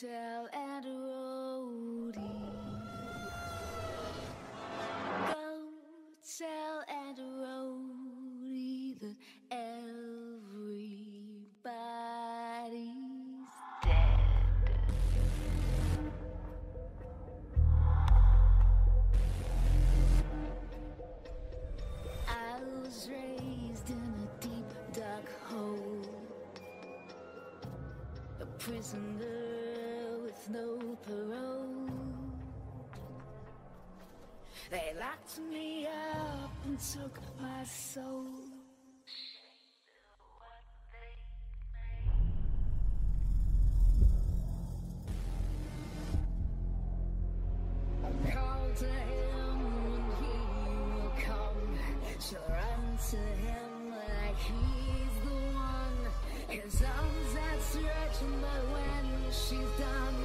tell and roadie. Go tell and roadie that everybody's dead. I was raised in a deep dark hole, a prisoner no parole. They locked me up and took my soul. Call to him and he will come. Run to him like one. His arms outstretched, but when she's done,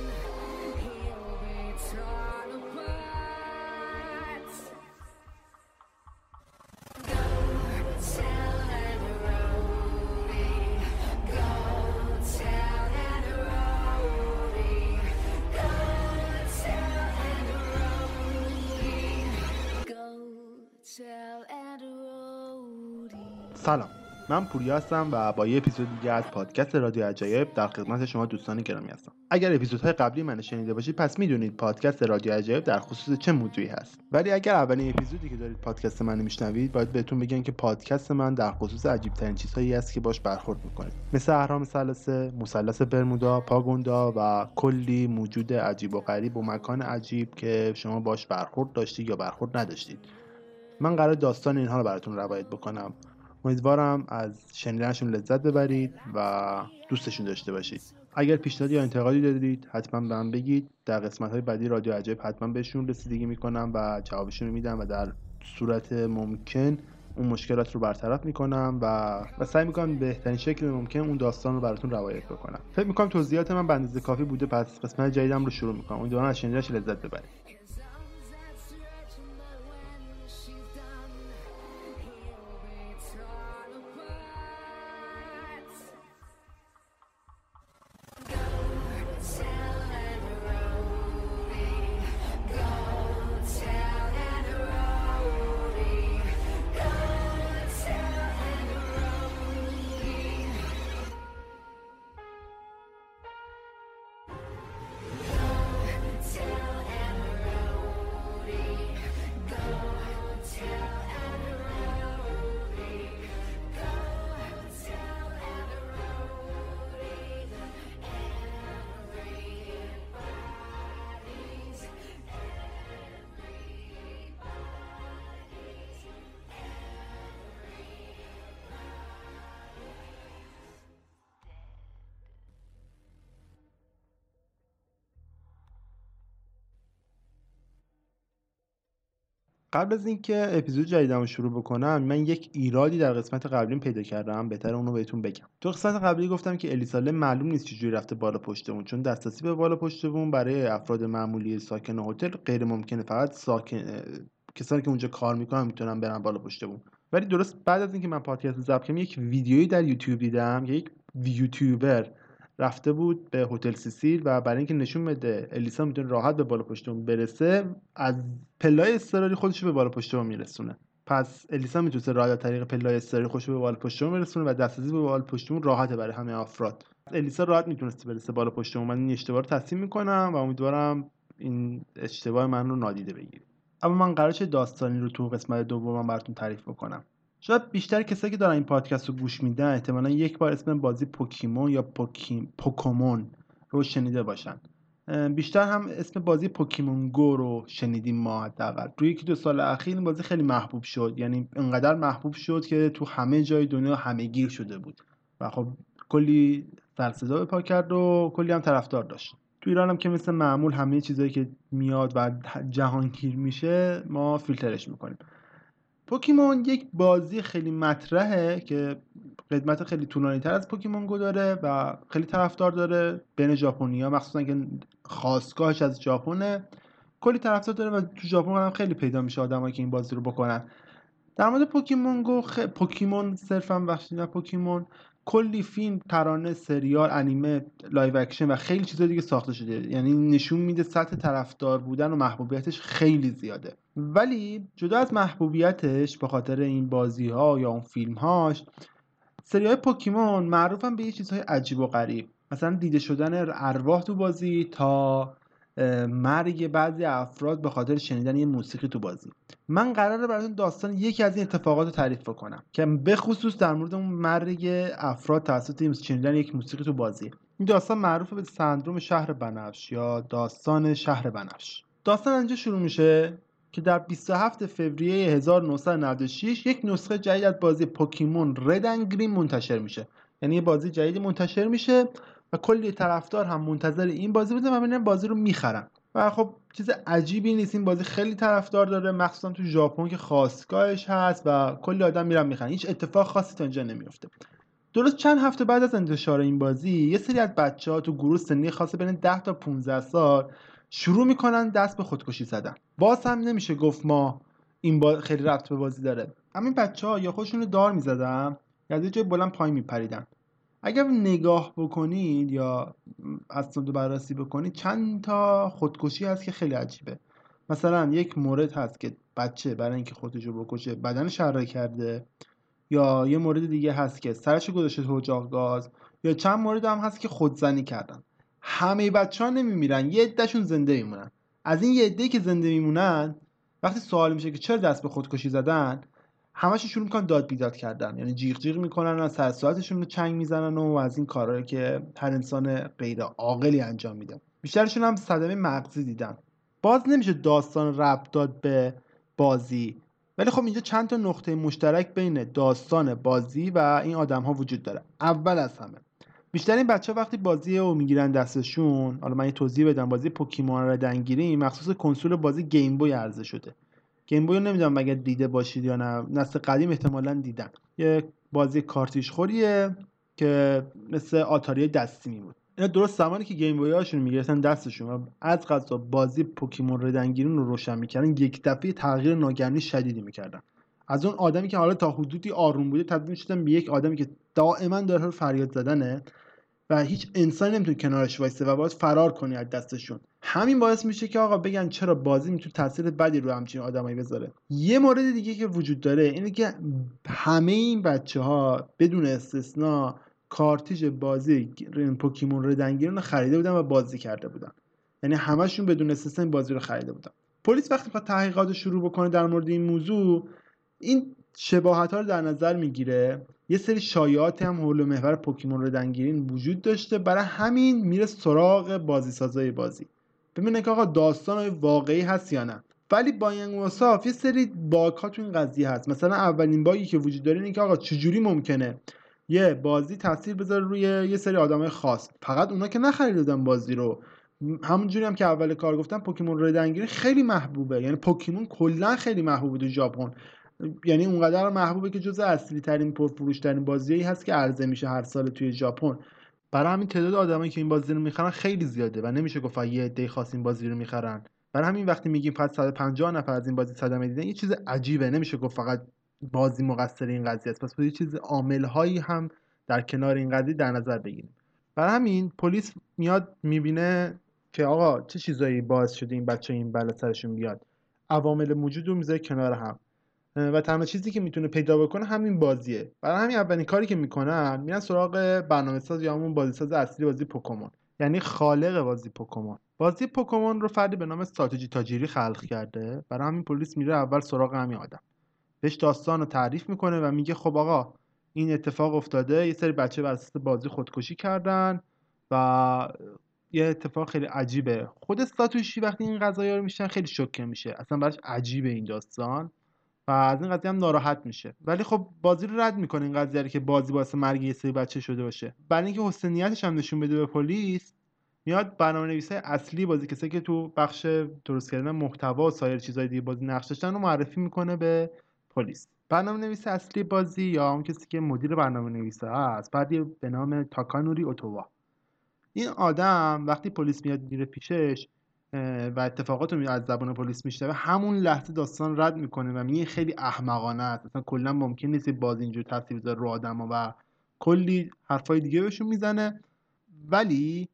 he'll be torn apart. Go tell and roadie. Go tell and roadie. Go tell and roadie. Go tell and roadie. سلام من پوریا هستم و با یه اپیزود دیگه از پادکست رادیو عجایب در خدمت شما دوستان گرامی هستم. اگر اپیزودهای قبلی من شنیده باشید پس می‌دونید پادکست رادیو عجایب در خصوص چه موضوعی هست. ولی اگر اولین اپیزودی که دارید پادکست من میشنوید باید بهتون بگم که پادکست من در خصوص عجیب ترین چیزهایی است که باش برخورد می‌کنید مثل اهرام ثلاثه مثلث برمودا پاگوندا و کلی موجود عجیب و غریب و مکان عجیب که شما باش برخورد داشتید یا برخورد نداشتید. من قرار داستان اینها رو براتون روایت بکنم. امیدوارم از شنیدنشون لذت ببرید و دوستشون داشته باشید. اگر پیشنهاد یا انتقادی دارید حتما به من بگید. در قسمت های بعدی رادیو عجب حتما بهشون رسیدگی می‌کنم و جوابشون میدم و در صورت ممکن اون مشکلات رو برطرف می‌کنم و و سعی می‌کنم بهترین شکل ممکن اون داستان رو براتون روایت بکنم. فکر می‌کنم توضیحات من به اندازه کافی بوده پس قسمت جدیدم رو شروع می‌کنم. امیدوارم از شنیدنش لذت ببرید. قبل از اینکه اپیزود جدیدم رو شروع بکنم من یک ایرادی در قسمت قبلیم پیدا کردم. بهتر اونو بهتون بگم. تو قسمت قبلی گفتم که الیساله معلوم نیست چجوری رفته بالا پشتمون چون دسترسی به بالا پشتمون برای افراد معمولی ساکن هتل غیر ممکنه. فقط ساکن کسانی که اونجا کار می‌کنن می‌تونن برن بالا پشتمون. ولی درست بعد از اینکه من پادکست ضبط کردم یک ویدیویی در یوتیوب دیدم. یک یوتیوبر رفته بود به هتل سیسیل و برای اینکه نشون بده الیسا می‌تونه راحت به بالا پشتمون برسه از پلای اضطراری خودش به بالا پشتمون میرسونه. پس الیسا می‌تونه از طریق پلای اضطراری خودش به بالا پشتمون برسونه و دسترسی به بالا پشتمون راحته برای همه افراد. الیسا راحت می‌تونسته برسه بالا پشتمون. من این اشتباه رو تصحیح می‌کنم و امیدوارم این اشتباه من رو نادیده بگیرید اما من قرار چه داستانی رو تو قسمت دومم براتون تعریف بکنم. شاید بیشتر کسایی که دارن این پادکست رو گوش میدن احتمالا یک بار اسم بازی پوکیمون یا پوکی... پوکومون رو شنیده باشن. بیشتر هم اسم بازی پوکیمون گو رو شنیدیم ما حداقل. روی یکی دو سال اخیر این بازی خیلی محبوب شد. یعنی انقدر محبوب شد که تو همه جای دنیا همه گیر شده بود. و خب کلی سرصدا به پا کرد و کلی هم طرفدار داشت. تو ایران هم که مثل معمول همه چیزایی که میاد و جهانگیر میشه ما فیلترش می‌کنیم. پوکیمون یک بازی خیلی مطرحه که قدمت خیلی طولانی تر از پوکیمون گو داره و خیلی طرفدار داره بین ژاپنیا مخصوصا که خاستگاهش از ژاپنه کلی طرفدار داره و تو ژاپن خیلی پیدا میشه آدمایی که این بازی رو بکنن. در مورد پوکیمون گو خ... پوکیمون صرفا ببخشید نه پوکیمون کلی فیلم ترانه سریال انیمه live action و خیلی چیزای دیگه ساخته شده. یعنی نشون میده سطح طرفدار بودن و محبوبیتش خیلی زیاده. ولی جدا از محبوبیتش به خاطر این بازی ها یا اون فیلم هاش سری های پوکیمون معروفن به یه چیزهای عجیب و غریب. مثلا دیده شدن ارواح تو بازی تا مرگ بعضی افراد به خاطر شنیدن یه موسیقی تو بازی. من قراره براتون داستان یکی از این اتفاقات رو تعریف کنم که به خصوص در مورد اون مرگ افراد توسط شنیدن یک موسیقی تو بازی. این داستان معروف به سندروم شهر بنفش یا داستان شهر بنفش. داستان اینجا شروع میشه. که در 27 فوریه 1996 یک نسخه جدید از بازی پوکیمون رد گرین منتشر میشه. یعنی یه بازی جدیدی منتشر میشه و کلی طرفدار هم منتظر این بازی بودن و ببینن بازی رو می‌خرن. و خب چیز عجیبی نیست این بازی خیلی طرفدار داره مخصوصا تو ژاپن که خواستگاهش هست و کلی آدم میرن می‌خرن. هیچ اتفاق خاصی تا اینجا نمیفته درست چند هفته بعد از انتشار این بازی یه سری از بچه ها تو گروه سنی خاص بین 10 تا 15 سال شروع می‌کنن دست به خودکشی زدن. باز هم نمیشه گفت ما این با خیلی ربط به بازی داره. همین بچه ها یا خودشون رو دار می‌زدن یا از یه جای بلند پایین میپریدن. اگر نگاه بکنید یا اسناد بررسی بکنید چند تا خودکشی هست که خیلی عجیبه. مثلا یک مورد هست که بچه برای اینکه خودش رو بکشه بدنش شره کرده. یا یه مورد دیگه هست که سرش گذاشته تو گاز. یا چند مورد هم هست که خودزنی کردن. همه بچه ها نمیمیرن یه عدهشون زنده میمونن. از این یه عده که زنده میمونن وقتی سوال میشه که چرا دست به خودکشی زدن همش شروع می‌کنن داد بیداد کردن. یعنی جیغ جیغ می‌کنن و سر ساعتشون رو چنگ می‌زنن و از این کارهایی که هر انسان غیر عاقلی انجام میده. بیشترشون هم صدمه مغزی دیدن. باز نمیشه داستان ربط داد به بازی. ولی خب اینجا چند تا نقطه مشترک بین داستان بازی و این آدم ها وجود داره. اول از همه بیشتر این بچه وقتی بازی رو می‌گیرن دستشون حالا من یه توضیح بدم بازی پوکیمون رو دنگیری مخصوص کنسول بازی گیم بوی عرضه شده. گیم بوی نمی‌دونم مگر دیده باشید یا نه نسل قدیم احتمالا دیدن یه بازی کارتیش خوریه که مثل آتاری دستی بود. اینا درست زمانی که گیم بوی هاشون می‌گرفتن دستشون و از قضا بازی پوکیمون ردنگیرون رو روشن می‌کردن یک دفعه تغییر ناگهانی شدیدی می‌کردن. از اون آدمی که حالا تا حدودی آروم بوده تبدیل شدن به یک آدمی که دائما حال فریاد زدنه. هیچ انسانی نمی‌تونه کنارش وایسته و باید فرار کنی از دستشون. همین باعث میشه که آقا بگن چرا بازی می‌تونه تاثیر بدی رو همچین آدمایی بذاره. یه مورد دیگه که وجود داره اینه که همه این بچه ها بدون استثنا کارتیج بازی پوکیمون ردنگیرون رو خریده بودن و بازی کرده بودن. یعنی همشون بدون استثنا بازی رو خریده بودن. پلیس وقتی می‌خواد تحقیقات شروع بکنه در مورد این موضوع این شباهت ها رو در نظر می‌گیره یه سری شایعات هم حول محور پوکیمون رو دنگیرین وجود داشته. برای همین میره سراغ بازی سازای بازی. ببینه که آقا داستان واقعی هست یا نه. ولی با این وصاف یه سری باگ ها تو این قضیه هست. مثلا اولین باگی که وجود داره اینه که آقا چجوری ممکنه یه بازی تاثیر بذاره روی یه سری آدمای خاص. فقط اونا که نخریده بودن بازی رو. همونجوری هم که اول کار گفتم پوکیمون ردنگیری خیلی محبوبه. یعنی پوکیمون کلا خیلی محبوبه تو ژاپن. یعنی اونقدر محبوبه که جز اصلی ترین پرفروش ترین بازیایی هست که عرضه میشه هر سال توی ژاپن. برای همین تعداد آدمایی که این بازی رو می‌خرن خیلی زیاده و نمیشه گفت یه عده خاص این بازی رو می‌خرن. برای همین وقتی میگیم فقط 150 نفر از این بازی صدمه دیدن یه چیز عجیبه. نمیشه گفت فقط بازی مقصر این قضیه است. پس یه چیز عامل هایی هم در کنار این قضیه در نظر بگیریم. برای همین پلیس میاد می‌بینه که آقا چه چیزایی باعث شده این بچه این بلا سرشون بیاد. عوامل موجود رو می‌ذاره کنار هم. و تنها چیزی که می‌تونه پیدا بکنه همین بازیه. برای همین اولین کاری که می‌کنن میرن سراغ برنامه ساز یا همون بازی ساز اصلی بازی پوکمون. یعنی خالق بازی پوکمون. بازی پوکمون رو فردی به نام استراتژی تاجیری خلق کرده. برای همین پلیس میره اول سراغ همین آدم. بهش داستان رو تعریف می‌کنه و میگه خب آقا این اتفاق افتاده یه سری بچه بر اساس بازی خودکشی کردن و یه اتفاق خیلی عجیبه. خود ساتوشی وقتی این قضايا رو میشن خیلی شوکه میشه. اصلا براش عجیبه این داستان. و از این قضیه هم ناراحت میشه. ولی خب بازی رو رد می‌کنه این قضیه که بازی باعث مرگ یه سری بچه شده باشه. برای اینکه حسن نیتش هم نشون بده به پلیس میاد برنامه نویسای اصلی بازی کسایی که تو بخش درست کردن محتوا و سایر چیزهای دیگه بازی نقش داشتن رو معرفی می‌کنه به پلیس. برنامه نویس اصلی بازی یا اون کسی که مدیر برنامه نویسه هست فردی به نام تاکانوری اوتووا این آدم وقتی پلیس میاد میره پیشش و اتفاقات رو از زبان پلیس میشنوه. همون لحظه داستان رد می‌کنه و میگه خیلی احمقانه است. اصلا کلا ممکن نیست بازی اینجور تاثیر بذاره رو آدما و کلی حرفای دیگه بهشون می‌زنه. ولی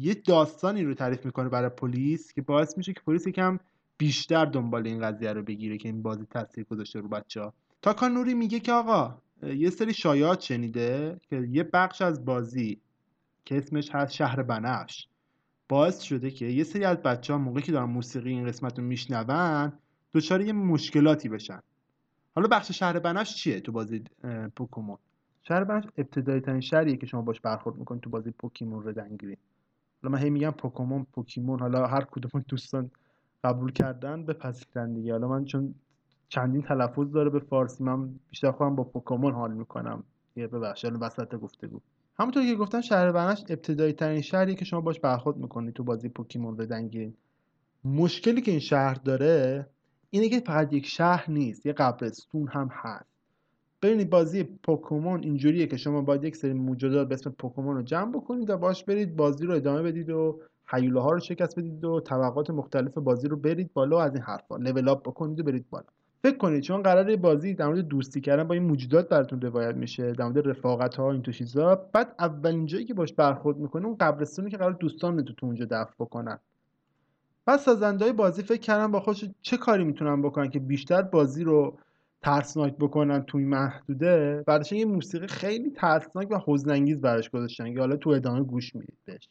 یه داستانی رو تعریف می‌کنه برای پلیس که باعث میشه که پلیس یکم بیشتر دنبال این قضیه رو بگیره که این بازی تاثیر گذاشته رو بچه ها تاکان نوری میگه که آقا یه سری شایعات شنیده که یه بخش از بازی که اسمش هست شهر بنفش. باعث شده که یه سری از بچه ها موقعی که دارن موسیقی این قسمت رو میشنون دچار یه مشکلاتی بشن. حالا بخش شهر بنفش چیه تو بازی پوکمون شهر بنفش ابتدایی ترین شهریه که شما باش برخورد می‌کنید تو بازی پوکیمون ردنگیری حالا من هی میگم پوکمون پوکیمون حالا هر کدوم دوستان قبول کردن بپذیرن دیگه. حالا من چون چندین تلفظ داره به فارسی من بیشتر خودم با پوکمون حال می‌کنم. یه ببخشید وسط گفتگو. همونطور که گفتم شهر بنفش ابتدایی ترین شهریه که شما باش برخورد می‌کنید تو بازی پوکیمون ردنگیرین مشکلی که این شهر داره اینه که فقط یک شهر نیست یه قبرستون هم هست. ببینید بازی پوکمون اینجوریه که شما باید یک سری موجودات به اسم پوکمون رو جمع بکنید و باش برید بازی رو ادامه بدید و هیوله ها رو شکست بدید و طبقات مختلف بازی رو برید بالا از این حرفا لول اپ بکنید و برید بالا. فکر کنید چون قراره بازی در مورد دوستی کردن با این موجودات براتون روایت میشه در مورد رفاقت ها این تو چیزا بعد اولین جایی که باش برخورد می‌کنه اون قبرستونی که قرار دوستان تو اونجا دفن بکنن. بعد سازنده بازی فکر کردن با خودش چه کاری می‌تونن بکنن که بیشتر بازی رو ترسناک بکنن توی محدوده؟ بعدش یه موسیقی خیلی ترسناک و حزن‌انگیز براش گذاشتن که حالا تو ادامه گوش می‌دید بهش.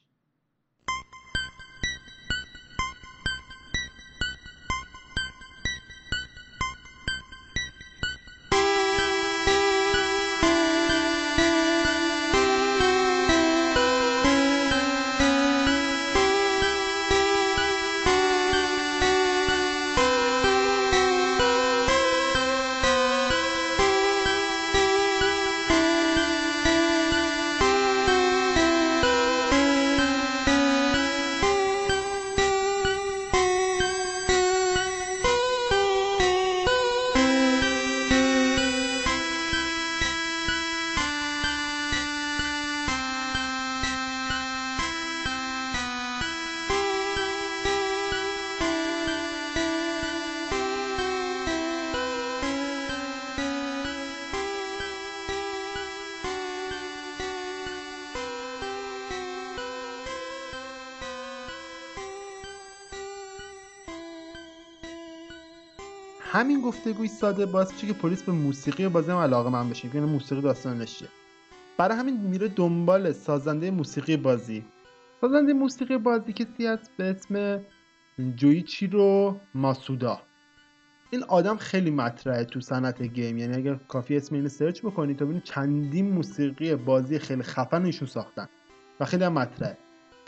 همین گفتگوی ساده باعث میشه که پلیس به موسیقی بازی هم علاقه مند بشه یعنی موسیقی داستانش چیه برای همین میره دنبال سازنده موسیقی بازی. سازنده موسیقی بازی کسی هست به اسم جویچیرو ماسودا. این آدم خیلی مطرحه تو صنعت game یعنی اگر کافی اسم اینو search بکنید تا ببینید چندین موسیقی بازی خیلی خفن ایشون ساختن و خیلی هم مطرحه.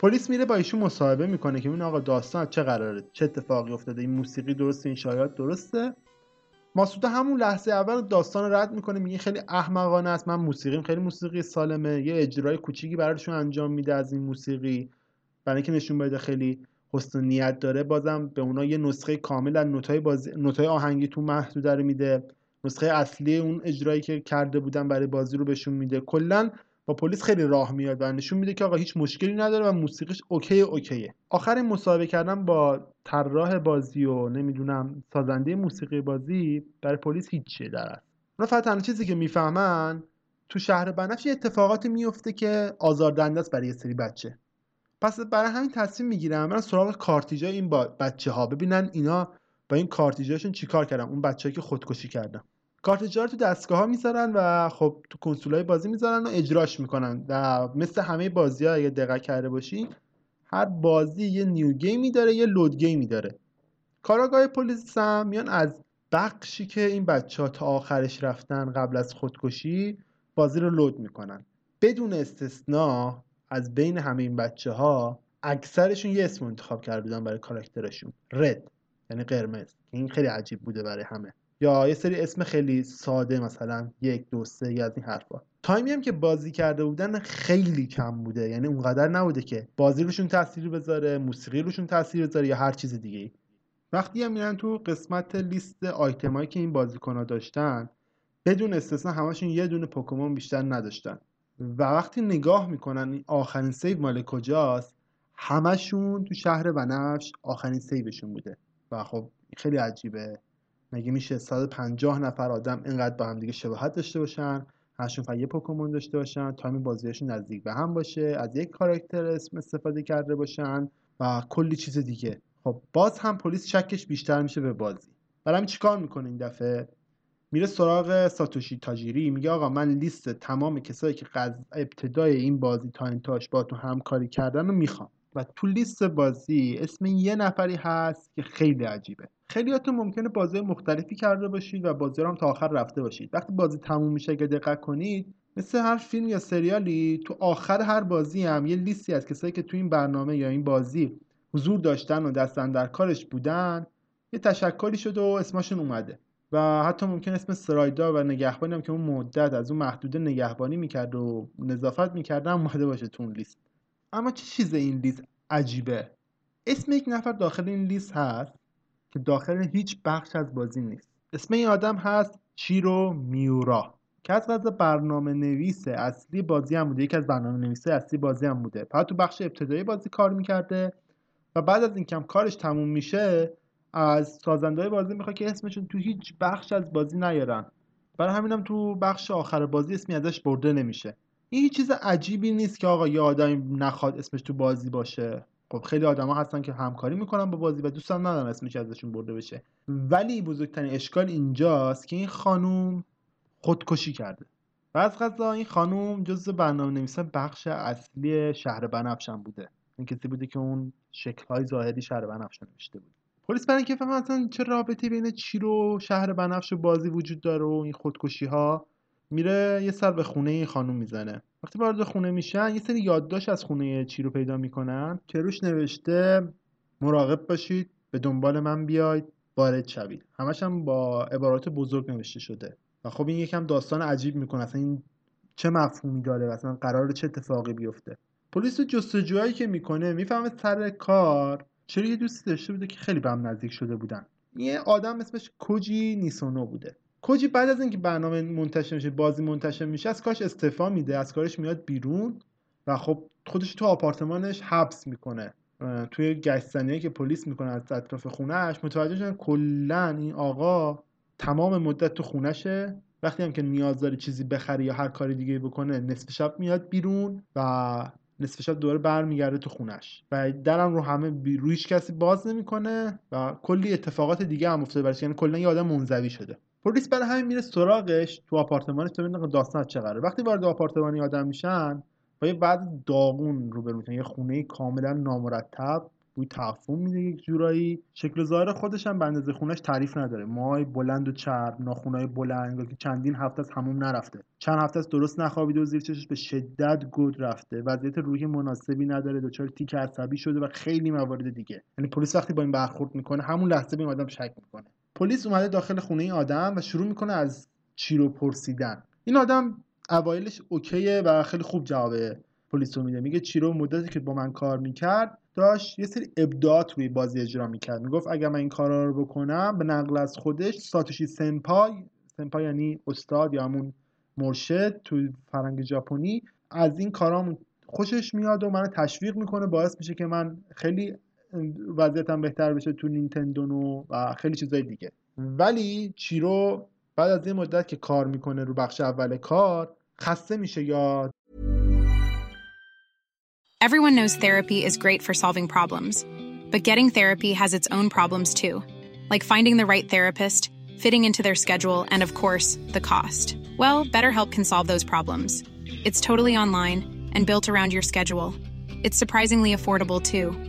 پلیس میره با ایشون مصاحبه می‌کنه که این آقا داستان چه قراره چه اتفاقی افتاده این موسیقی درسته این شایعات درسته. ماسودا همون لحظه اول داستان رد می‌کنه میگه خیلی احمقانه است من موسیقیم خیلی موسیقی سالمه یه اجرای کوچیکی براشون انجام میده از این موسیقی. برای اینکه نشون بده خیلی حسن نیت داره بازم به اونا یه نسخه کامل از نوتای بازی نوتای آهنگی تو محدوده رو میده. نسخه اصلی اون اجرایی که کرده بودن برای بازی رو بهشون میده. کلا پلیس خیلی راه میاد و نشون میده که آقا هیچ مشکلی نداره و موسیقیش اوکی اوکیه. آخر این مصاحبه کردن با طراح بازی و نمی‌دونم سازنده موسیقی بازی برای پلیس هیچیه در اصل اونا فقط تنها چیزی که می‌فهمن تو شهر بنفش اتفاقاتی میفته که آزاردهنده است برای سری بچه. پس برای همین تصمیم می‌گیرن برن سراغ کارتیجای این با بچه ها ببینن اینا با این کارتیجاشون چیکار کردن. اون بچه‌ای که خودکشی کردن. کارتیجا رو تو دستگاه ها می‌ذارن و خب تو کنسول های بازی می‌ذارن و اجراش می‌کنن. و مثل همه بازی ها اگه دقت کرده باشی هر بازی یه نیو گیمی داره یه لود گیمی داره. کاراگاه پلیس هم میان از بخشی که این بچه ها تا آخرش رفتن قبل از خودکشی بازی رو لود می‌کنن. بدون استثنا از بین همه این بچه ها اکثرشون یه اسم انتخاب کرده بودن برای کاراکترشون. رد یعنی قرمز. این خیلی عجیب بوده برای همه. یا یه سری اسم خیلی ساده مثلا یک دو سه یا از این حرفا. تایمی هم که بازی کرده بودن خیلی کم بوده. یعنی اونقدر نبوده که بازی روشون تاثیر بذاره موسیقی روشون تاثیر بذاره یا هر چیز دیگه وقتی هم میرن تو قسمت لیست آیتمایی که این بازیکن داشتن بدون استثنا همشون یه دونه پوکمون بیشتر نداشتن. و وقتی نگاه می‌کنن آخرین save مال کجاست همشون تو شهر بنفش آخرین save شون بوده. و خب خیلی عجیبه. مگه میشه 150 نفر آدم اینقدر با هم دیگه شباهت داشته باشن؟ همشون فقط یه پوکمون داشته باشن time بازیشون نزدیک به هم باشه از یک کاراکتر اسم استفاده کرده باشن و کلی چیز دیگه. خب باز هم پلیس شکش بیشتر میشه به بازی. برای همین چیکار می‌کنه این دفعه؟ میره سراغ ساتوشی تاجیری میگه آقا من لیست تمام کسایی که قز ابتدای این بازی تا انتهاش با تو همکاری کردن رو می‌خوام. و تو لیست بازی اسم یه نفری هست که خیلی عجیبه. خیلیاتون ممکنه بازی مختلفی کرده باشید و بازی رو هم تا آخر رفته باشید. وقتی بازی تموم میشه اگه دقت کنید مثل هر فیلم یا سریالی تو آخر هر بازی هم یه لیستی از کسایی که تو این برنامه یا این بازی حضور داشتن و دستن در کارش بودن یه تشکلی شده و اسمشون اومده. و حتی ممکن اسم سرایدا و نگهبانی هم که اون مدت از اون محدوده نگهبانی می‌کرد و نظافت می‌کرد هم اومده باشه تو اون لیست. اما چه چیز این لیست عجیبه؟ اسم یک نفر داخل این لیست هست که داخل هیچ بخش از بازی نیست. اسم این آدم هست چیرو میورا که از قضا برنامه نویس اصلی بازی هم بوده. یکی از برنامه نویسه اصلی بازی هم بوده. فقط تو بخش ابتدایی بازی کار می‌کرده و بعد از اینکه هم کارش تموم میشه از سازنده بازی می‌خواد که اسمشون تو هیچ بخش از بازی نیارن. برای همینم تو بخش آخر بازی اسمی ازش برده نمیشه. این چیز عجیبی نیست که آقا یه آدمی نخواد اسمش تو بازی باشه. خب خیلی آدما هستن که همکاری می‌کنن با بازی و دوستان ندارن اسمش ازشون برده بشه. ولی بزرگترین اشکال اینجاست که این خانوم خودکشی کرده. و از این خانوم جزو برنامه نویسان بخش اصلی شهر بنفش هم بوده. این کسی بوده که اون شکلهای ظاهری شهر بنفش نوشته بود. پلیس برای اینکه بفهمه اصلا چه رابطه بین چیر و شهر بنفش و بازی وجود داره و این خودکشی ها میره یه سر به خونه این خانوم می‌زنه. وقتی وارد خونه میشن یه سری یادداشت از خونه چی رو پیدا می‌کنن که روش نوشته مراقب باشید به دنبال من بیاید وارد شوید. همش هم با عبارات بزرگ نوشته شده. و خب این یکم داستان عجیب می‌کنه. اصلا این چه مفهومی داره و اصلا قرار چه اتفاقی بیفته. پلیس جستجوهایی که می‌کنه می‌فهمه سر کار چرا یه دوستی داشته بوده که خیلی به هم نزدیک شده بودن. یه آدم اسمش کوجی نیسونو بوده. کوجی بعد از اینکه برنامه منتشر میشه بازی منتشر میشه از کارش استعفا میده از کارش میاد بیرون و خب خودش تو آپارتمانش حبس می‌کنه. توی گشتنیایی که پلیس می‌کنه از اطراف خونهش متوجه شدن کلا این آقا تمام مدت تو خونشه وقتی هم که نیاز داره چیزی بخره یا هر کاری دیگه بکنه نصف شب میاد بیرون و نصف شب دوباره برمیگرده تو خونش و درم رو همه بی... روی هیچ کسی باز نمی‌کنه و کلی اتفاقات دیگه هم افتاده برش یعنی کلا یه آدم منزوی شده. پلیس برای همین میره سراغش تو آپارتمانش تا ببینه داستان چه قراره وقتی وارد آپارتمانی آدم میشن و یه بعد داغون رو میشن. یه خونه کاملا نامرتب بوی تعفن میده یک جورایی. شکل ظاهر خودش هم به اندازه خونش تعریف نداره. موهای بلند و چرب ناخونای بلند که چندین هفته از هموم نرفته. چند هفته از درست نخوابیده و زیر چشش به شدت گود رفته. وضعیت روحی مناسبی نداره. دچار تیک عصبی شده و خیلی موارد دیگه. یعنی پلیس وقتی با این برخورد می‌کنه همون لحظه به این آدم شک می‌کنه. پلیس اومده داخل خونه این آدم و شروع می‌کنه از چی رو پرسیدن. این آدم اوایلش اوکیه و خیلی خوب جواب پلیس رو میده. میگه چیرو مدتی که با من کار می‌کرد داشت یه سری ابداعات روی بازی اجرا می‌کرد. می‌گفت اگر من این کارا رو بکنم به نقل از خودش ساتوشی سنپای سنپای یعنی استاد یا همون مرشد تو فرنگ ژاپنی از این کارام خوشش میاد و منو تشویق می‌کنه. باعث میشه که من خیلی وضعیتم بهتر بشه تو نینتندو و خیلی چیزای دیگه ولی چیرو بعد از این مدت که کار میکنه رو بخش اول کار خسته میشه یا Everyone knows therapy is great for solving problems, but getting therapy has its own problems too, like finding the right therapist, fitting into their schedule, and of course, the cost. Well, BetterHelp can solve those problems. It's totally online and built around your schedule. It's surprisingly affordable too.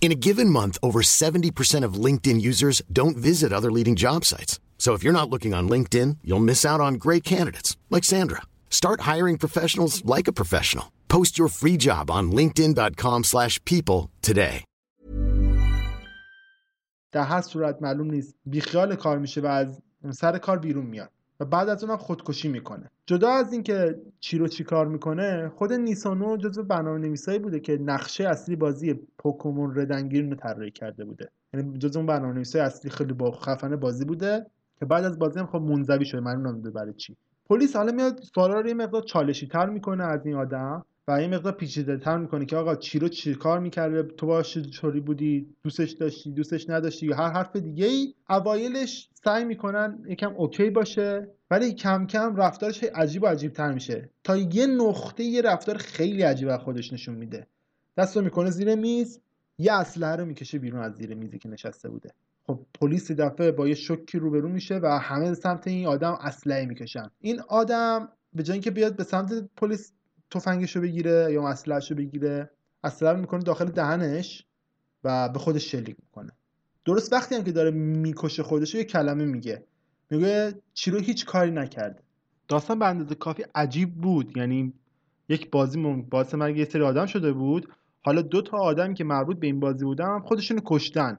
In a given month, over 70% of LinkedIn users don't visit other leading job sites. So if you're not looking on LinkedIn, you'll miss out on great candidates like Sandra. Start hiring professionals like a professional. Post your free job on linkedin.com/people slash people today. در هر صورت معلوم نیست بیخیال کار میشه و از سر کار بیرون میاد و بعد از اونم خودکشی می‌کنه. جدا از اینکه چی رو چی کار می‌کنه خود نیسانو جزو برنامه نویسایی بوده که نقشه اصلی بازی پوکمون ردنگیرن رو طراحی کرده بوده. یعنی جزو اون برنامه نویسای اصلی خیلی با خفن بازی بوده که بعد از بازی هم خب منزوی شده. معلوم نمیده برای چی. پلیس حالا میاد سوالا رو یه مقدار چالشی تر می‌کنه از این آدم. و یه مقدار پیچیده تر می‌کنه که آقا چی رو چی کار می‌کرده؟ تو باش چوری بودی دوستش داشتی دوستش نداشتی یا هر حرف دیگه ای اوایلش سعی می‌کنن یکم اوکی باشه ولی کم کم رفتارش عجیب و عجیب تر میشه. تا یه نقطه یه رفتار خیلی عجیب از خودش نشون میده. دستو می‌کنه زیر میز یه اسلحه رو می‌کشه بیرون از زیر میزی که نشسته بوده. خب پلیس دفعه با یه شوکی روبرو میشه و همه سمت این آدم اسلحه می‌کشن. این آدم به جای اینکه بیاد به سمت پلیس تفنگشو بگیره یا اسلحه‌شو بگیره اسلحه رو می‌کنه داخل دهنش و به خودش شلیک می‌کنه. درست وقتی هم که داره می‌کشه خودش یه کلمه میگه. میگه چیرو هیچ کاری نکرده. داستان به اندازه کافی عجیب بود. یعنی یک بازی باعث مرگ یه سری آدم شده بود. حالا دو تا آدمی که مربوط به این بازی بودن هم خودشونو کشتن.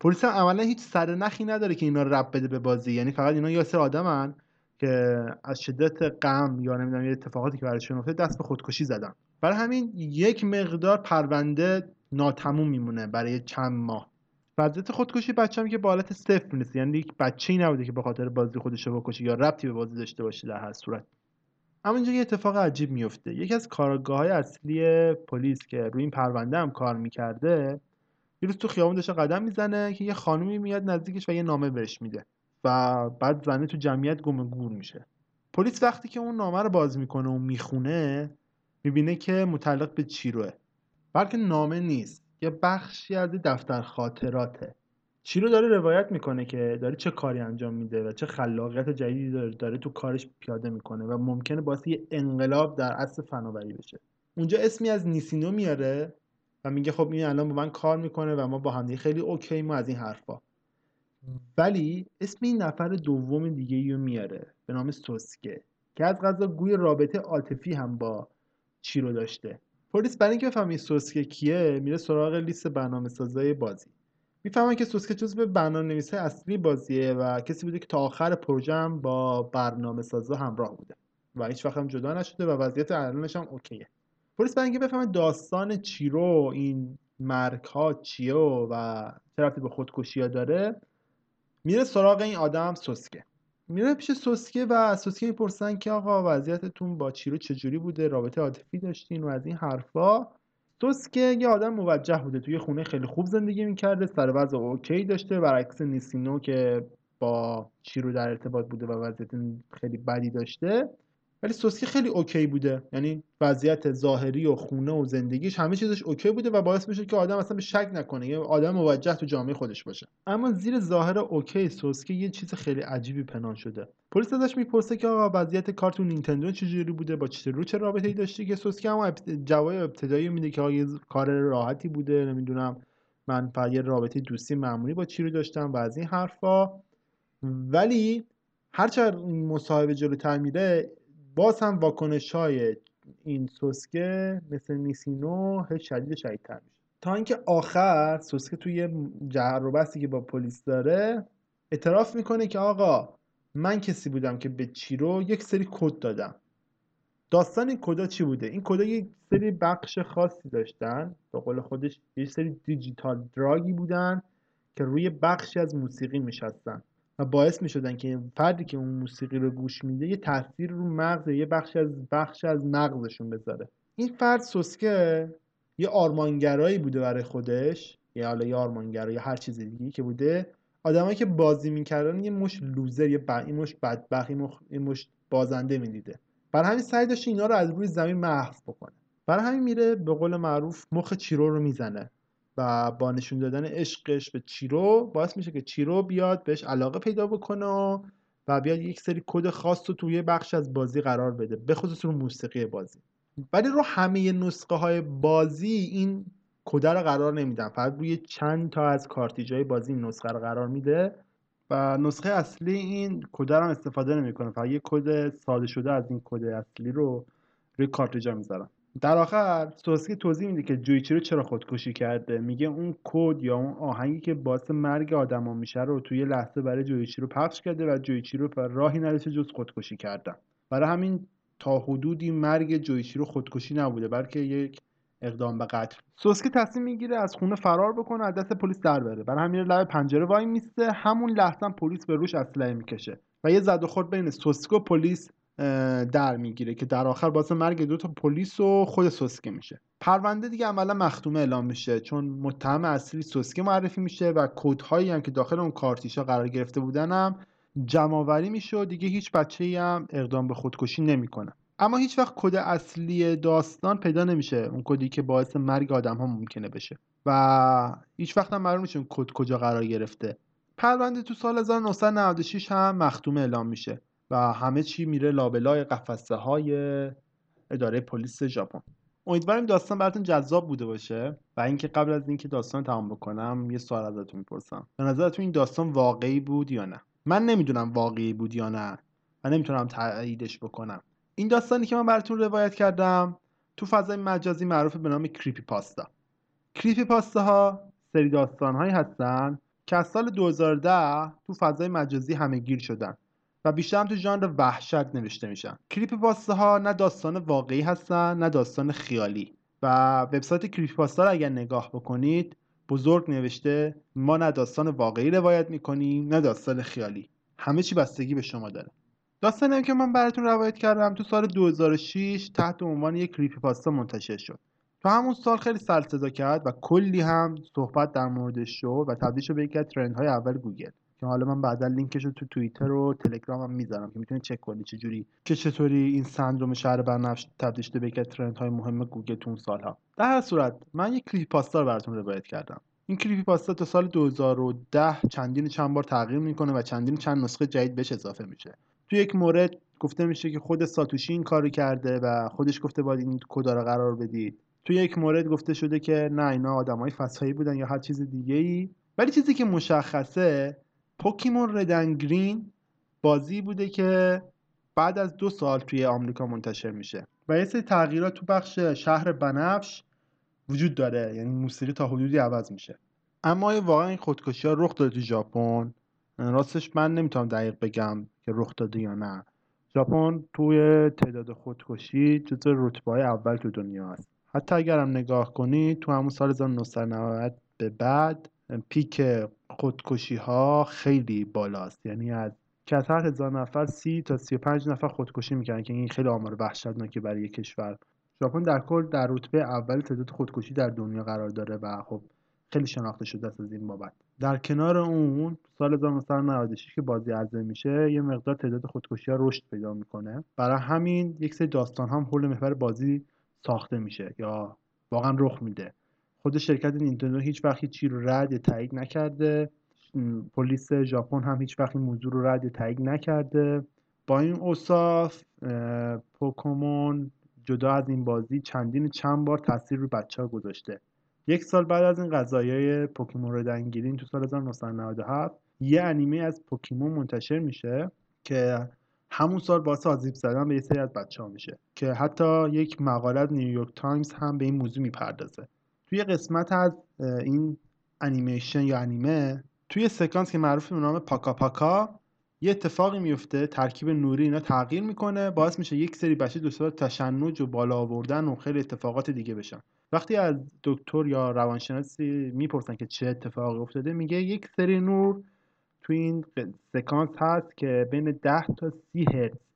پلیس هم عملا هیچ سرنخی نداره که اینا رو رب بده به بازی. یعنی فقط اینا یه سری آدمن. که از شدت غم یا نمی‌دونم یه اتفاقاتی که براشون افتاد دست به خودکشی زدن برای همین یک مقدار پرونده ناتموم میمونه برای چند ماه. وضعیت خودکشی بچه‌م که به حالت صفر نیست. یعنی یک بچه‌ای نبوده که به خاطر بازی خودش رو بکشه یا ربطی به بازی داشته باشه در هر صورت. اما اینجا یه اتفاق عجیب میفته یکی از کارگاه های اصلی پلیس که روی این پرونده هم کار می‌کرده یه روز تو خیابون داشته قدم می‌زنه که یه خانومی میاد نزدیکش و یه نامه بهش میده. و بعد زنه تو جمعیت گم گور میشه. پلیس وقتی که اون نامه رو باز می‌کنه و می‌خونه می‌بینه که متعلق به چیروه بلکه نامه نیست یه بخشی از دفتر خاطراته. چیرو داره روایت می‌کنه که داره چه کاری انجام میده و چه خلاقیت جدیدی داره, داره تو کارش پیاده می‌کنه و ممکنه باعث یه انقلاب در عصر فناوری بشه. اونجا اسمی از نیسینو میاره و میگه خب این الان با من کار می‌کنه و ما با هم دیگه خیلی اوکی ما از این حرفا. ولی اسم این نفر دوم دیگه رو میاره به نام سوسکه که از غذا گوی رابطه عاطفی هم با چیرو داشته. پلیس برای اینکه بفهمه سوسکه کیه میره سراغ لیست برنامه سازای بازی. می‌فهمن که سوسکه جزو برنامه نویسه اصلی بازیه و کسی بوده که تا آخر پروژه هم با برنامه سازا همراه بوده و هیچ وقت هم جدا نشده و وضعیت الانش هم اوکیه. پلیس برای اینکه بفهمه داستان چیرو این مرگ ها چیه و چه به خودکشی ها داره میره سراغ این آدم سوسکه میره پیش سوسکه و سوسکه می‌پرسن که آقا وضعیتتون با چیرو چجوری بوده؟ رابطه عاطفی داشتین؟ و از این حرفا سوسکه یه آدم موجه بوده. توی خونه خیلی خوب زندگی می‌کرده. سر وضع اوکی داشته. برعکس نیسینو که با چیرو در ارتباط بوده و وضعیت خیلی بدی داشته. ولی سوسکه خیلی OK بوده. یعنی وضعیت ظاهری و خونه و زندگیش همه چیزش OK بوده و باعث میشه که آدم اصلا به شک نکنه یه آدم موجه تو جامعه خودش باشه. اما زیر ظاهر OK سوسکه یه چیز خیلی عجیبی پنهان شده. پلیس ازش می‌پرسه که آقا وضعیت کارتون نینتندو چجوری بوده؟ با چه رو چه رابطه‌ای داشتی که سوسکه هم جواب ابتدایی میده که آقا کار راحتی بوده نمی‌دونم. من فقط یه رابطه دوستی معمولی با چیرو داشتم و از این حرفا. ولی هرچند مصاحبه جلوتر میره باز هم واکنش های این سوسکه مثل نیسینو هی شدید شدیدتر میشه. تا اینکه آخر سوسکه توی جهر و بحثی که با پلیس داره اعتراف می‌کنه که آقا من کسی بودم که به چیرو یک سری کد دادم. داستان این کدا چی بوده؟ این کدا یک سری بخش خاصی داشتن. به قول خودش یه سری دیجیتال دراگی بودن که روی بخشی از موسیقی میشستن و باعث می‌شدن که فردی که اون موسیقی رو گوش میده یه تاثیر رو مغز یه بخش از بخش از مغزشون بذاره. این فرد سوسکه یه آرمانگرایی بوده برای خودش. یا حالا یه آرمانگرا یا هر چیز دیگه که بوده. آدمایی که بازی می‌کردن یه مش لوزر یه ب... یه مش بدبخت یه مش بازنده می‌دیده. برای همین سعی داشته اینا رو از روی زمین محو بکنه. برای همین میره به قول معروف مخ چیرو رو می‌زنه. و با نشون دادن عشقش به چیرو باعث میشه که چیرو بیاد بهش علاقه پیدا بکنه و بیاد یک سری کد خاص رو توی بخش از بازی قرار بده به خصوص رو موسیقی بازی. ولی رو همه نسخه های بازی این کد رو قرار نمیدن. فقط روی چند تا از کارتریج های بازی این نسخه رو قرار میده و نسخه اصلی این کد رو استفاده نمی‌کنه. فقط یه کد ساده شده از این کد اصلی رو روی کارتریجا می‌ذارن. در آخر سوسکی توضیح میده که جویچیرو چرا خودکشی کرده. میگه اون کد یا اون آهنگی که باعث مرگ آدما میشه رو توی لحظه برای جویچیرو پخش کرده و جویچیرو راهی نداشته جز خودکشی کردن. برای همین تا حدودی مرگ جویچیرو خودکشی نبوده بلکه یک اقدام به قتل. سوسکی تصمیم می‌گیره از خونه فرار بکنه از دست پلیس در بره. برای همین لب پنجره وای میسته. همون لحظه پلیس به روش اسلحه می‌کشه و یه زد و خورد بین سوسکی و پلیس در می‌گیره که در آخر باعث مرگ دو تا پلیس و خود سوسکه میشه. پرونده دیگه عملا مختومه اعلام میشه چون متهم اصلی سوسکه معرفی میشه و کودهایی هم که داخل اون کارتیشا قرار گرفته بودن هم جمعآوری میشه و دیگه هیچ بچه هم اقدام به خودکشی نمی‌کنه. اما هیچ وقت کد اصلی داستان پیدا نمیشه. اون کدی که باعث مرگ آدم ها ممکنه بشه. و هیچ وقت هم معلوم کد کجا قرار گرفته. پرونده تو سال 1996 هم مختومه اعلام میشه. و همه چی میره لابلای قفسه های اداره پلیس ژاپن. امیدوارم داستان براتون جذاب بوده باشه و اینکه قبل از اینکه داستان تمام بکنم یه سوال ازتون می‌پرسم. به نظرتون این داستان واقعی بود یا نه؟ من نمی‌دونم واقعی بود یا نه و نمی‌تونم تاییدش بکنم. این داستانی که من براتون روایت کردم تو فضای مجازی معروف به نام کریپی پاستا کریپی پاستا ها سری داستان هایی هستن که از سال 2010 تو فضای مجازی همه گیر شدن. و بیشتر هم تو ژانر وحشت نوشته میشن. کریپی پاستا ها نه داستان واقعی هستن نه داستان خیالی. و وبسایت کریپی پاستا رو اگر نگاه بکنید بزرگ نوشته ما نه داستان واقعی روایت می‌کنیم نه داستان خیالی. همه چی بستگی به شما داره. داستانی که من براتون روایت کردم تو سال 2006 تحت عنوان یک کریپی پاستا منتشر شد. تو همون سال خیلی سر کرد و کلی هم صحبت در موردش شد و تبدیل شد به یکی از ترندهای اول گوگل. که حالا من بعدا لینکش رو تو توییتر و تلگرام هم می‌ذارم که می‌تونید چک کنید چجوری که چطوری این سندروم شهر بنفش تبدیل شده به یکی از ترندهای مهم گوگل تو اون سالها. در هر صورت من یک creepypasta رو براتون روایت کردم. این creepypasta تا سال 2010 چندین چند بار تغییر می‌کنه و چندین چند نسخه جدید بهش اضافه میشه. تو یک مورد گفته میشه که خود ساتوشی این کارو کرده و خودش گفته باید این کدا رو قرار بدید. تو یک مورد گفته شده که نه اینا آدمای فسایی بودن یا هر چیز دیگه ای ولی چیزی که مشخصه پوکیمون ردن گرین بازی بوده که بعد از دو سال توی آمریکا منتشر میشه. و یه سری تغییرات تو بخش شهر بنفش وجود داره. یعنی موسیقی تا حدودی عوض میشه. اما واقعا این خودکشی ها رخ داده تو ژاپن. راستش من نمی‌تونم دقیق بگم که رخ داده یا نه. ژاپن توی تعداد خودکشی جز رتبه اول تو دنیا است حتی اگر هم نگاه کنید تو همون سال 1990 به بعد پیک خودکشی ها خیلی بالاست. یعنی از هر هزار نفر سی تا سی پنج نفر خودکشی می‌کنن که این خیلی آمار وحشتناکی برای یک کشور. ژاپن در کل در رتبه اول تعداد خودکشی در دنیا قرار داره و خب خیلی شناخته شده است از این بابت. در کنار اون سال 1996 که بازی عرضه میشه یه مقدار تعداد خودکشی ها رشد پیدا می‌کنه. برای همین یک سری داستان هم حول محور بازی ساخته میشه یا واقعا رخ میده. خود شرکت نینتندو هیچ وقت چی رو رد تایید نکرده. پلیس ژاپن هم هیچ وقت موضوع رو رد تایید نکرده. با این اوصاف پوکمون جدا از این بازی چندین چند بار تاثیر رو بچه ها گذاشته. یک سال بعد از این قضایای پوکیمون رو دنگیرین تو سال 1997 یه انیمه از پوکیمون منتشر میشه که همون سال باعث آسیب زدن به یه سری از بچه ها میشه که حتی یک مقاله از نیویورک تایمز هم به این موضوع می‌پردازه. توی قسمت از این انیمیشن یا انیمه توی سکانس که معروف به نام پاکا پاکا یه اتفاقی میفته ترکیب نوری اینا تغییر می‌کنه باعث میشه یک سری بچه دچار تشنج و بالا آوردن و خیلی اتفاقات دیگه بشن. وقتی از دکتر یا روانشناسی می‌پرسن که چه اتفاقی افتاده میگه یک سری نور تو این سکانس هست که بین 10 تا 30 هرتز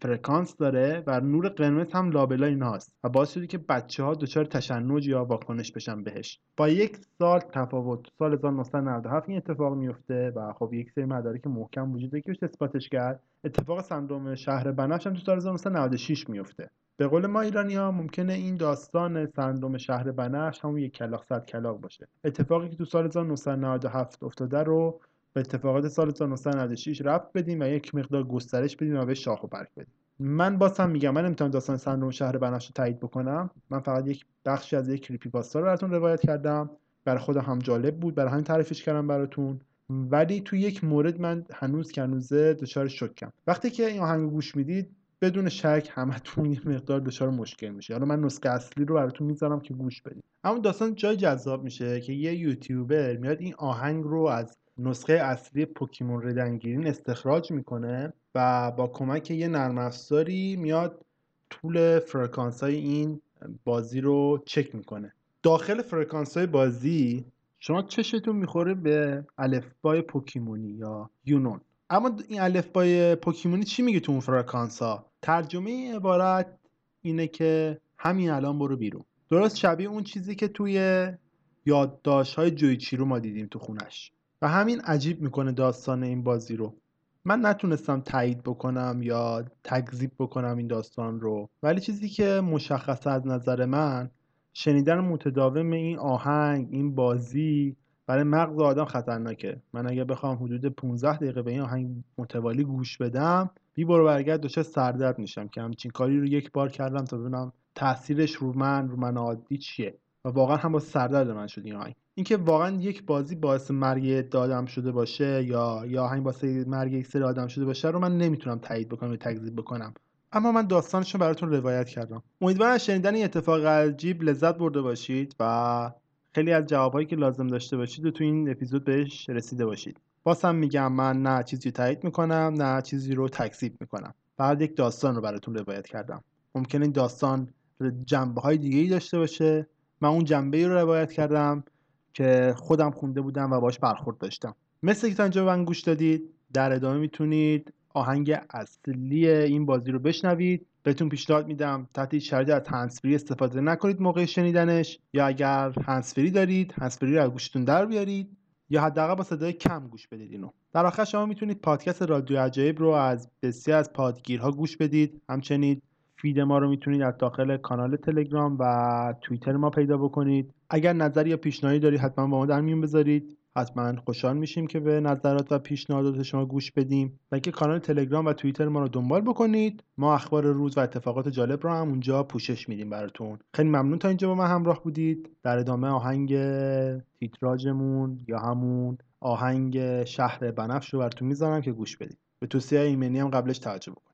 فرکانس داره و نور قرمز هم لابلای اینا هست و باعث شده که بچه ها دچار تشنج یا واکنش بشن بهش. با یک سال تفاوت سال 1997 این اتفاق میفته و خب یک سری مدارک محکم وجود داره که اثباتش کرد. اتفاق سندروم شهر بنفش هم تو سال 1996 میفته به قول ما ایرانی ها ممکنه این داستان سندروم شهر بنفش همون یک کلاق صد کلاق باشه. اتفاقی که تو سال 1997 افتاده رو به اتفاقات سال 1996 رفت بدیم و یک مقدار گسترش بدیم و به شاخ و برگ بدیم. من باز هم میگم من نمی‌تونم داستان سندروم شهر بنفش رو تایید بکنم. من فقط یک بخشی از یک کریپی پاستا رو براتون روایت کردم. برای خودم هم جالب بود برای همین تعریفش کردم براتون. ولی تو یک مورد من هنوز که دچار شکم وقتی که این آهنگ گوش می‌دید بدون شک همتون یه مقدار دچار مشکل میشه. حالا من نسخه اصلی رو براتون می‌ذارم که گوش بدید. اما داستان جای جذاب میشه که یه یوتیوبر میاد این آهنگ رو از نسخه اصلی پوکیمون ردنگیرین استخراج می‌کنه و با کمک یه نرم افزاری میاد طول فرکانس های این بازی رو چک می‌کنه. داخل فرکانس های بازی شما چشتون می‌خوره به الفبای پوکیمونی یا یونون. اما این الفبای پوکیمونی چی میگه تو اون فرکانس ها ترجمه عبارت اینه که همین الان برو بیرون. درست شبیه اون چیزی که توی یادداشت های جویچیرو ما دیدیم تو خونش. و همین عجیب می‌کنه داستان این بازی رو. من نتونستم تایید بکنم یا تکذیب بکنم این داستان رو. ولی چیزی که مشخصه از نظر من شنیدن متداوم این آهنگ این بازی برای مغز آدم خطرناکه. من اگه بخوام حدود 15 دقیقه به این آهنگ متوالی گوش بدم بی برو برگرد دچار سردرد میشم که همچین کاری رو یک بار کردم تا ببینم تاثیرش رو من رو من عادی چیه. و واقعا هم با سردرد من شد این آهنگ. اینکه واقعا یک بازی باعث مرگ آدم شده باشه یا یا آهنگ باعث مرگ یک سری آدم شده باشه رو من نمی‌تونم تایید بکنم یا تکذیب بکنم. اما من داستانش رو براتون روایت کردم. امیدوارم شنیدن این اتفاق عجیب لذت برده باشید و خیلی از جوابهایی که لازم داشته باشید و تو این اپیزود بهش رسیده باشید. باز هم میگم من نه چیزی تایید می‌کنم نه چیزی رو تکذیب می‌کنم. فقط یک داستان رو براتون روایت کردم. ممکنه این داستان جنبه های دیگه ای داشته باشه. من اون جنبه ای رو روایت کردم. که خودم خونده بودم و باش برخورد داشتم. مثل که تا اینجا من گوش دادید در ادامه می‌تونید آهنگ اصلی این بازی رو بشنوید. بهتون پیشنهاد میدم تحت شرایط از هنسفری استفاده نکنید موقع شنیدنش یا اگر هنسفری دارید هنسفری رو از گوشتون در بیارید یا حداقل با صدای کم گوش بدید اینو. در آخر شما می‌تونید پادکست رادیو عجایب رو از بسیار از پادگیرها گوش بدید. همچنین فید ما رو می‌تونید از داخل کانال تلگرام و توییتر ما پیدا بکنید. اگر نظری یا پیشنهادی دارید حتما با ما در میون بذارید. حتما خوشحال میشیم که به نظرات و پیشنهادات شما گوش بدیم و اینکه کانال تلگرام و توییتر ما رو دنبال بکنید. ما اخبار روز و اتفاقات جالب رو هم اونجا پوشش میدیم براتون. خیلی ممنون تا اینجا با ما همراه بودید. در ادامه آهنگ تیتراژمون یا همون آهنگ شهر بنفش رو براتون می‌ذارم که گوش بدید. به توصیه ایمنی هم قبلش توجه بکنید.